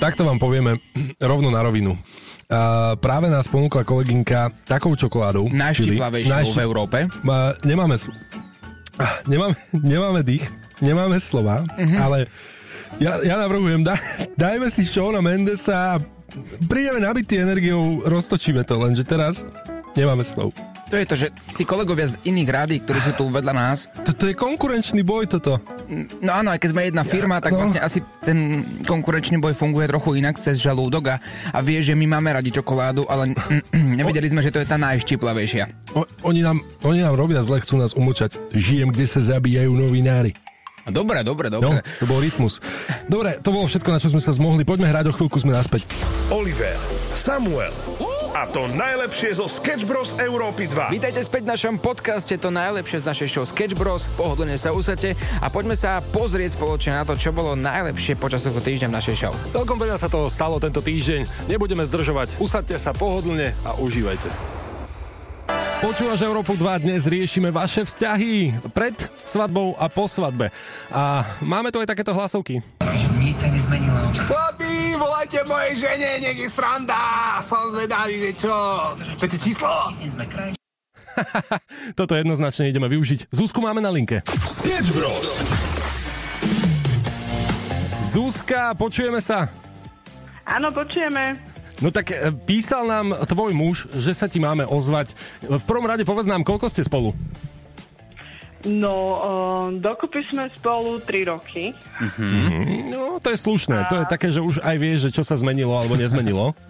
takto vám povieme rovno na rovinu. Uh, práve nás ponúkla kolegynka takou čokoládou. Najštiplavejšou najšti... v Európe. Uh, nemáme, sl- uh, nemáme, nemáme dých, nemáme slova, uh-huh. ale ja, ja navrhujem, daj, dajme si Shona Mendesa a prídeme nabitý energiou, roztočíme to, lenže teraz nemáme slov. To je to, že tí kolegovia z iných rády, ktorí sú tu vedľa nás... Toto je konkurenčný boj, toto. No áno, aj keď sme jedna firma, tak no. vlastne asi ten konkurenčný boj funguje trochu inak cez žalúdok a, a vie, že my máme radi čokoládu, ale nevedeli sme, že to je tá najštiplavejšia. O, oni, nám, oni nám robia zle, chcú nás umlčať. Žijem, kde sa zabíjajú novinári. Dobre, dobre, dobre. No, to bol rytmus. Dobre, to bolo všetko, na čo sme sa zmohli. Poďme hrať, o chvíľku sme naspäť. Oliver, Samuel a to najlepšie zo Sketch Bros. Európy 2. Vítajte späť v našom podcaste, to najlepšie z našej show Sketch Bros. Pohodlne sa usate a poďme sa pozrieť spoločne na to, čo bolo najlepšie počas toho týždňa v našej show. Celkom veľa sa toho stalo tento týždeň. Nebudeme zdržovať. Usadte sa pohodlne a užívajte. Počúvaš Európu 2, dnes riešime vaše vzťahy pred svadbou a po svadbe. A máme tu aj takéto hlasovky. Nič sa nezmenilo. Chlapi, volajte mojej žene, nech je sranda. Som zvedavý, že čo? Chcete číslo? Toto jednoznačne ideme využiť. Zúsku máme na linke. Sketch Bros. Zúska, počujeme sa? Áno, počujeme. No tak e, písal nám tvoj muž, že sa ti máme ozvať. V prvom rade povedz nám, koľko ste spolu? No, uh, dokopy sme spolu 3 roky. Mm-hmm. No, to je slušné. A... To je také, že už aj vieš, že čo sa zmenilo alebo nezmenilo.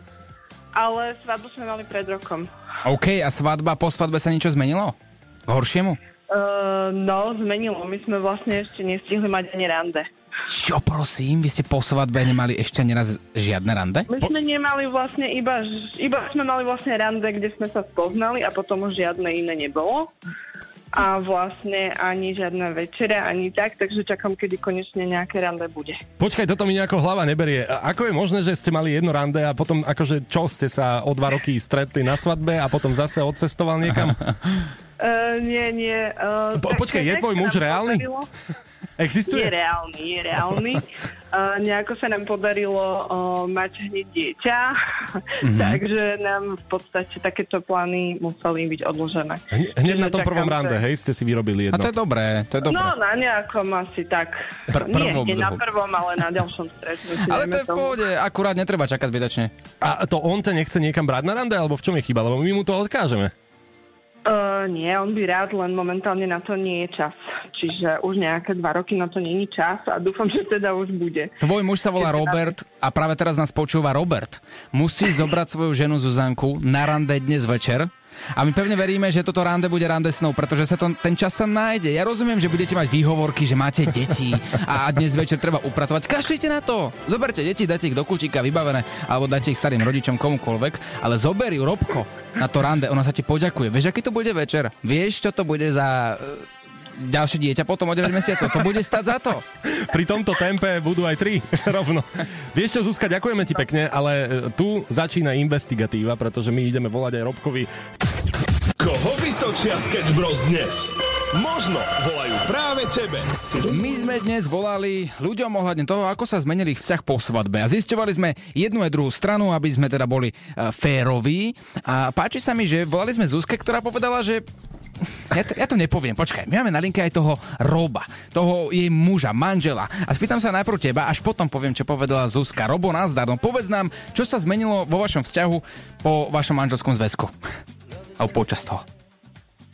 Ale svadbu sme mali pred rokom. OK, a svadba, po svadbe sa niečo zmenilo? K horšiemu? Uh, no, zmenilo. My sme vlastne ešte nestihli mať ani rande. Čo prosím, vy ste po svadbe nemali ešte ani raz žiadne rande? My sme nemali vlastne iba, iba sme mali vlastne rande, kde sme sa spoznali a potom už žiadne iné nebolo. A vlastne ani žiadna večera, ani tak, takže čakám, kedy konečne nejaké rande bude. Počkaj, toto mi nejako hlava neberie. Ako je možné, že ste mali jedno rande a potom akože čo, ste sa o dva roky stretli na svadbe a potom zase odcestoval niekam? Uh, nie, nie. Uh, po, počkaj, je tvoj muž reálny? Podarilo. Existuje? Je reálny, je reálny. Uh, nejako sa nám podarilo uh, mať hneď dieťa, mm-hmm. takže nám v podstate takéto plány museli byť odložené. Hne, hneď na tom prvom rande, hej, ste si vyrobili jedno. A to je dobré, to je dobré. No, na nejakom asi tak. Pr- nie, nie na prvom, ale na ďalšom stretnutí. ale to je v pohode, akurát netreba čakať zbytočne. A to on te nechce niekam brať na rande, alebo v čom je chyba? Lebo my mu to odkážeme. Uh, nie, on by rád, len momentálne na to nie je čas. Čiže už nejaké dva roky na to není čas a dúfam, že teda už bude. Tvoj muž sa volá Robert a práve teraz nás počúva Robert. Musí zobrať svoju ženu Zuzanku na rande dnes večer a my pevne veríme, že toto rande bude rande snou, pretože sa to, ten čas sa nájde. Ja rozumiem, že budete mať výhovorky, že máte deti a dnes večer treba upratovať. Kašlite na to! Zoberte deti, dajte ich do kútika vybavené, alebo dajte ich starým rodičom komukoľvek, ale zober ju Robko na to rande, ona sa ti poďakuje. Vieš, aký to bude večer? Vieš, čo to bude za ďalšie dieťa potom o 9 mesiacov. To bude stať za to. Pri tomto tempe budú aj 3 rovno. Vieš čo, Zuzka, ďakujeme ti pekne, ale e, tu začína investigatíva, pretože my ideme volať aj Robkovi. Koho vytočia Sketch Bros dnes? Možno volajú práve tebe. My sme dnes volali ľuďom ohľadne toho, ako sa zmenili ich vzťah po svadbe. A zisťovali sme jednu a druhú stranu, aby sme teda boli uh, féroví. A páči sa mi, že volali sme Zuzke, ktorá povedala, že ja to, ja to nepoviem, počkaj, my máme na linke aj toho Roba, toho jej muža, manžela. A spýtam sa najprv teba, až potom poviem, čo povedala Zuzka. Robo, nazdar, no povedz nám, čo sa zmenilo vo vašom vzťahu po vašom manželskom zväzku. Alebo počas toho.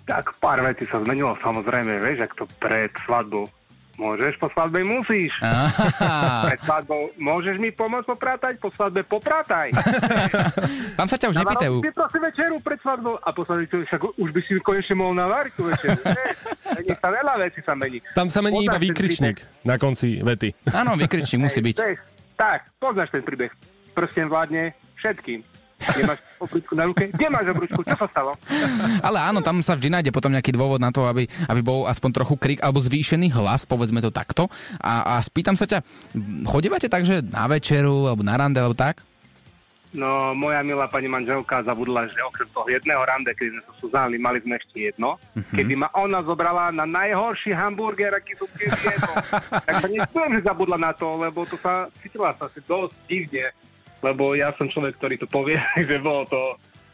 Tak pár vecí sa zmenilo, samozrejme, vieš, ak to pred svadbou Môžeš, po svadbe musíš. Pred svadbou môžeš mi pomôcť popratať, po svadbe poprataj. Tam sa ťa už nepýtajú. Ty prosím večeru pred svadbou a po svadbe však už by si konečne mohol navariť tú večeru. Mení sa veľa vecí sa mení. Tam sa mení iba výkričník na konci vety. Áno, výkričník musí byť. Tak, poznáš ten príbeh. Prsten vládne všetkým. Nemáš obrúčku na ruke? Kde máš? Čo sa stalo? Ale áno, tam sa vždy nájde potom nejaký dôvod na to, aby, aby bol aspoň trochu krik alebo zvýšený hlas, povedzme to takto. A, a spýtam sa ťa, chodívate tak, že na večeru alebo na rande alebo tak? No, moja milá pani manželka zabudla, že okrem toho jedného rande, keď sme sa Suzánli, mali sme ešte jedno, mm-hmm. kedy ma ona zobrala na najhorší hamburger, aký som kedy jedol. tak sa nechcem, že zabudla na to, lebo to sa cítila sa si dosť divne, lebo ja som človek, ktorý to povie, že bolo to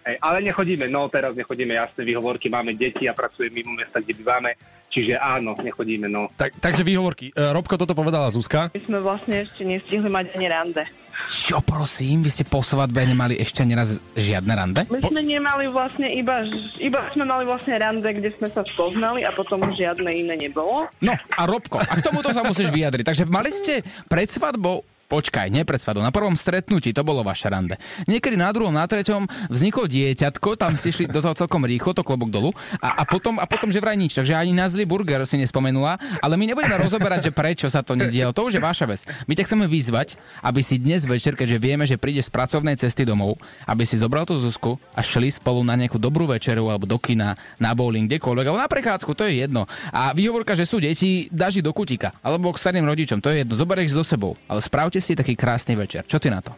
Hej, ale nechodíme, no teraz nechodíme, jasné výhovorky, máme deti a pracujeme mimo mesta, kde bývame, čiže áno, nechodíme, no. Tak, takže výhovorky. E, Robko toto povedala Zuzka. My sme vlastne ešte nestihli mať ani rande. Čo prosím, vy ste po svadbe nemali ešte ani raz žiadne rande? My sme nemali vlastne iba, iba sme mali vlastne rande, kde sme sa spoznali a potom už žiadne iné nebolo. No a Robko, a k tomuto sa musíš vyjadriť. Takže mali ste pred svadbou Počkaj, nie pred svadou. Na prvom stretnutí to bolo vaše rande. Niekedy na druhom, na treťom vzniklo dieťatko, tam si šli do toho celkom rýchlo, to klobok dolu. A, a, potom, a potom, že vraj nič. Takže ani na zlý burger si nespomenula. Ale my nebudeme rozoberať, že prečo sa to nedielo. To už je vaša vec. My ťa chceme vyzvať, aby si dnes večer, keďže vieme, že prídeš z pracovnej cesty domov, aby si zobral tú Zuzku a šli spolu na nejakú dobrú večeru alebo do kina, na bowling, kdekoľvek, alebo na prechádzku, to je jedno. A výhovorka, že sú deti, dáš do kutika, alebo k starým rodičom, to je jedno, zoberieš so sebou. Ale spravte si taký krásny večer. Čo ty na to?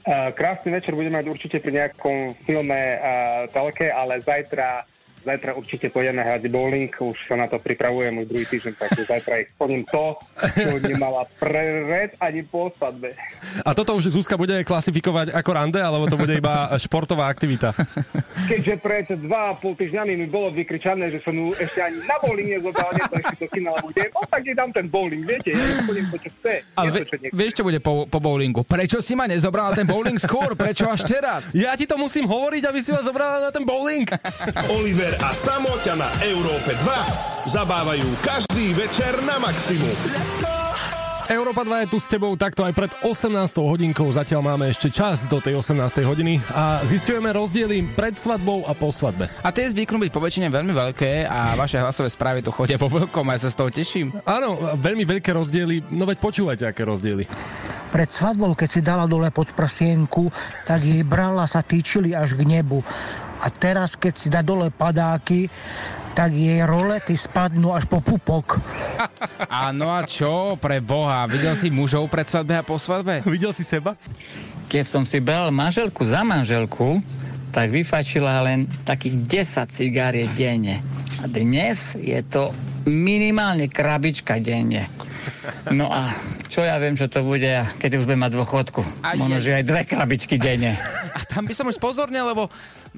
Uh, krásny večer budeme mať určite pri nejakom filme uh, telke, ale zajtra Zajtra určite pôjdeme hrať bowling, už sa na to pripravujem už druhý týždeň, takže zajtra ich splním to, čo nemala pred ani po svadbe. A toto už Zuzka bude klasifikovať ako rande, alebo to bude iba športová aktivita? Keďže pred dva a pol týždňami mi bolo vykričané, že som ju ešte ani na bowling nezobral, nie to ešte do kina, alebo kde, no tak dám ten bowling, viete, ja splním to, čo chce. Ale vie, to, čo vieš, čo bude po, po bowlingu? Prečo si ma nezobral na ten bowling skôr? Prečo až teraz? Ja ti to musím hovoriť, aby si ma zobrala na ten bowling. Oliver Oliver a Samoťa na Európe 2 zabávajú každý večer na maximum. Európa 2 je tu s tebou takto aj pred 18 hodinkou. Zatiaľ máme ešte čas do tej 18 hodiny a zistujeme rozdiely pred svadbou a po svadbe. A tie zvyknú byť po väčšine veľmi veľké a vaše hlasové správy tu chodia vo veľkom a ja sa z toho teším. Áno, veľmi veľké rozdiely, no veď počúvajte, aké rozdiely. Pred svadbou, keď si dala dole pod prsienku, tak jej brala sa týčili až k nebu. A teraz, keď si dá dole padáky, tak jej rolety spadnú až po pupok. Áno a čo pre Boha? Videl si mužov pred svadbe a po svadbe? Videl si seba? Keď som si bral manželku za manželku, tak vyfačila len takých 10 cigáriet denne. A dnes je to minimálne krabička denne. No a čo ja viem, čo to bude, keď už budem mať dôchodku. Možno, že aj dve krabičky denne. A tam by som už spozornil, lebo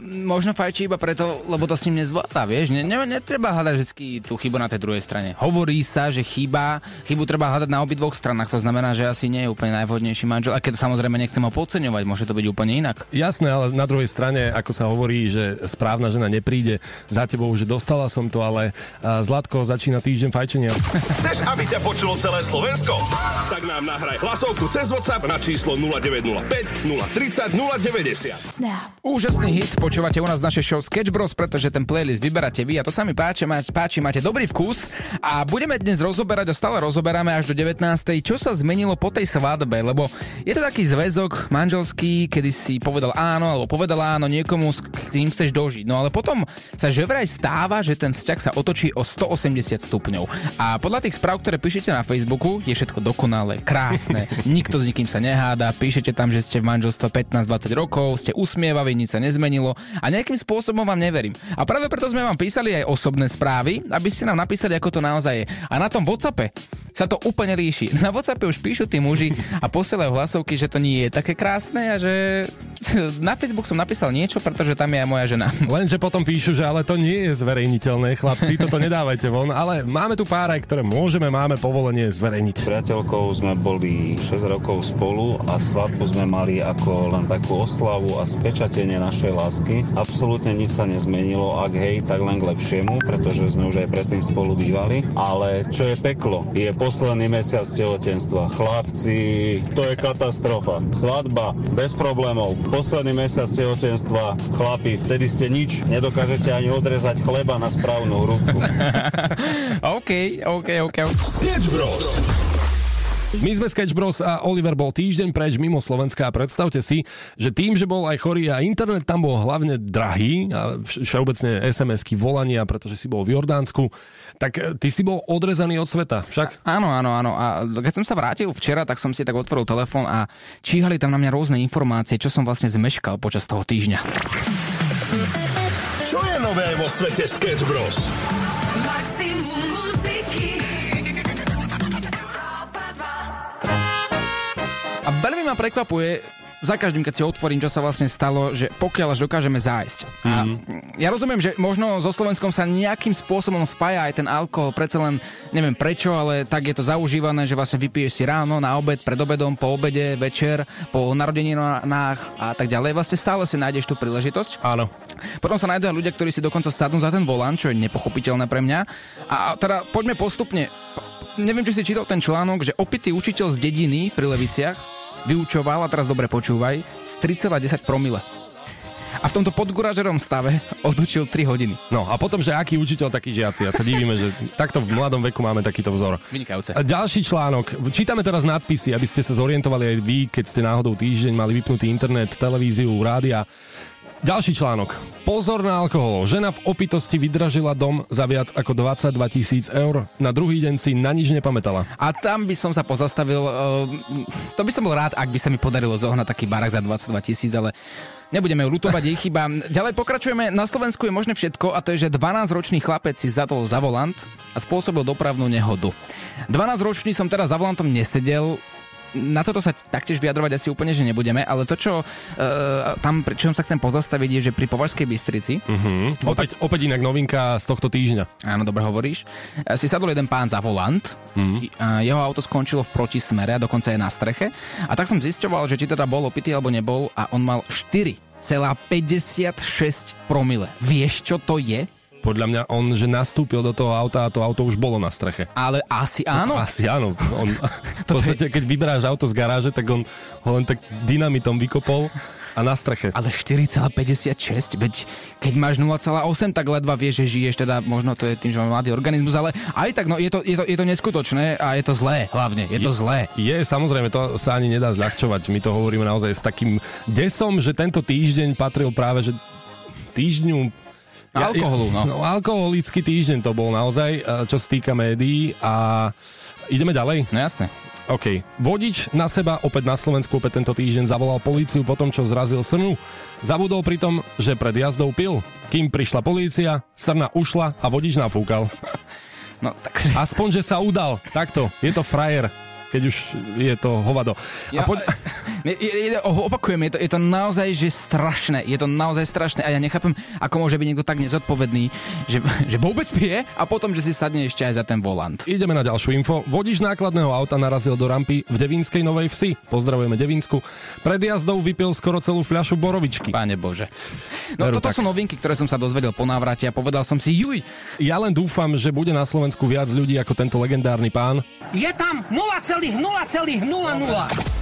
možno fajčí iba preto, lebo to s ním nezvláda, vieš. Ne, ne, netreba hľadať vždy tú chybu na tej druhej strane. Hovorí sa, že chyba, chybu treba hľadať na obidvoch stranách. To znamená, že asi nie je úplne najvhodnejší manžel. A keď samozrejme nechcem ho podceňovať, môže to byť úplne inak. Jasné, ale na druhej strane, ako sa hovorí, že správna žena nepríde za tebou, že dostala som to, ale Zlatko začína týždeň fajčenia. Chceš, aby ťa počulo celé Slovensko? Tak nám nahraj hlasovku cez WhatsApp na číslo 0905 030 090. Úžasný hit Počúvate u nás naše show Sketch Bros, pretože ten playlist vyberáte vy a to sa mi páči, máte, páči, máte dobrý vkus a budeme dnes rozoberať a stále rozoberáme až do 19. čo sa zmenilo po tej svadbe, lebo je to taký zväzok manželský, kedy si povedal áno alebo povedal áno niekomu, s kým chceš dožiť. No ale potom sa že vraj stáva, že ten vzťah sa otočí o 180 stupňov. A podľa tých správ, ktoré píšete na Facebooku, je všetko dokonalé, krásne, nikto s nikým sa neháda, píšete tam, že ste v manželstve 15-20 rokov, ste usmievaví, nič sa nezmenilo, a nejakým spôsobom vám neverím. A práve preto sme vám písali aj osobné správy, aby ste nám napísali, ako to naozaj je. A na tom WhatsAppe sa to úplne ríši. Na WhatsAppe už píšu tí muži a posielajú hlasovky, že to nie je také krásne a že na Facebook som napísal niečo, pretože tam je aj moja žena. Lenže potom píšu, že ale to nie je zverejniteľné, chlapci, toto nedávajte von, ale máme tu pár aj, ktoré môžeme, máme povolenie zverejniť. S priateľkou sme boli 6 rokov spolu a svadbu sme mali ako len takú oslavu a spečatenie našej lásky. Absolútne nič sa nezmenilo, ak hej, tak len k lepšiemu, pretože sme už aj predtým spolu bývali. Ale čo je peklo, je posledný mesiac tehotenstva. Chlapci, to je katastrofa. Svadba bez problémov. Posledný mesiac tehotenstva, chlapi, vtedy ste nič. Nedokážete ani odrezať chleba na správnu ruku. OK, OK, OK. Sketch Bros. My sme Sketch Bros a Oliver bol týždeň preč mimo Slovenska a predstavte si, že tým, že bol aj chorý a internet tam bol hlavne drahý a vš- všeobecne SMS-ky volania, pretože si bol v Jordánsku, tak e, ty si bol odrezaný od sveta, však? Áno, áno, áno. A keď som sa vrátil včera, tak som si tak otvoril telefón a číhali tam na mňa rôzne informácie, čo som vlastne zmeškal počas toho týždňa. Čo je nové vo svete Sketch Bros? Maximum veľmi ma prekvapuje, za každým, keď si otvorím, čo sa vlastne stalo, že pokiaľ až dokážeme zájsť. A ja rozumiem, že možno so Slovenskom sa nejakým spôsobom spája aj ten alkohol, predsa len neviem prečo, ale tak je to zaužívané, že vlastne vypiješ si ráno, na obed, pred obedom, po obede, večer, po narodeninách a tak ďalej. Vlastne stále si nájdeš tú príležitosť. Áno. Potom sa nájdú aj ľudia, ktorí si dokonca sadnú za ten volán, čo je nepochopiteľné pre mňa. A teda poďme postupne. Neviem, či si čítal ten článok, že opitý učiteľ z dediny pri Leviciach vyučoval, a teraz dobre počúvaj, z 3,10 promile. A v tomto podguražerom stave odučil 3 hodiny. No a potom, že aký učiteľ, taký žiaci. Ja sa divíme, že takto v mladom veku máme takýto vzor. Vynikajúce. A ďalší článok. Čítame teraz nadpisy, aby ste sa zorientovali aj vy, keď ste náhodou týždeň mali vypnutý internet, televíziu, rádia. Ďalší článok. Pozor na alkohol. Žena v opitosti vydražila dom za viac ako 22 tisíc eur. Na druhý deň si na nič nepamätala. A tam by som sa pozastavil, uh, to by som bol rád, ak by sa mi podarilo zohnať taký barak za 22 tisíc, ale nebudeme ju lutovať, jej chyba. Ďalej pokračujeme, na Slovensku je možné všetko a to je, že 12-ročný chlapec si zatol za volant a spôsobil dopravnú nehodu. 12-ročný som teraz za volantom nesedel, na toto sa taktiež vyjadrovať asi úplne, že nebudeme, ale to, čo uh, tam, pri čom sa chcem pozastaviť, je, že pri Považskej Bystrici, Uh-huh. Opäť, opäť inak novinka z tohto týždňa. áno, dobre hovoríš, eh, si sadol jeden pán za volant, a jeho auto skončilo v protismere a dokonca je na streche. A tak som zisťoval, že či teda bol opitý alebo nebol a on mal 4,56 promile. Vieš, čo to je? Podľa mňa on, že nastúpil do toho auta a to auto už bolo na streche. Ale asi áno. Asi áno. On, v podstate, keď vyberáš auto z garáže, tak on ho len tak dynamitom vykopol a na streche. Ale 4,56, veď keď máš 0,8, tak ledva vieš, že žiješ, teda možno to je tým, že máme mladý organizmus, ale aj tak, no je to, je to, je to neskutočné a je to zlé, hlavne, je to zlé. Je, samozrejme, to sa ani nedá zľahčovať. My to hovoríme naozaj s takým desom, že tento týždeň patril práve, že týždňu Alkoholu, no. no. Alkoholický týždeň to bol naozaj, eh, čo sa týka médií a ideme ďalej. No jasné. OK. Vodič na seba opäť na Slovensku opäť tento týždeň zavolal políciu po tom, čo zrazil srnu. Zabudol pritom, že pred jazdou pil. Kým prišla polícia, srna ušla a vodič nafúkal. No tak... Aspoň, že sa udal. Takto. Je to frajer keď už je to hovado. Ja, A. je, je, opakujem, je to, je to naozaj že strašné. Je to naozaj strašné a ja nechápem, ako môže byť niekto tak nezodpovedný, že, že vôbec pije a potom, že si sadne ešte aj za ten volant. Ideme na ďalšiu info. Vodič nákladného auta narazil do rampy v Devínskej Novej Vsi. Pozdravujeme Devínsku. Pred jazdou vypil skoro celú fľašu borovičky. Páne Bože. No Veru toto tak. sú novinky, ktoré som sa dozvedel po návrate a povedal som si, juj, Ja len dúfam, že bude na Slovensku viac ľudí ako tento legendárny pán. Je tam 0,0,00.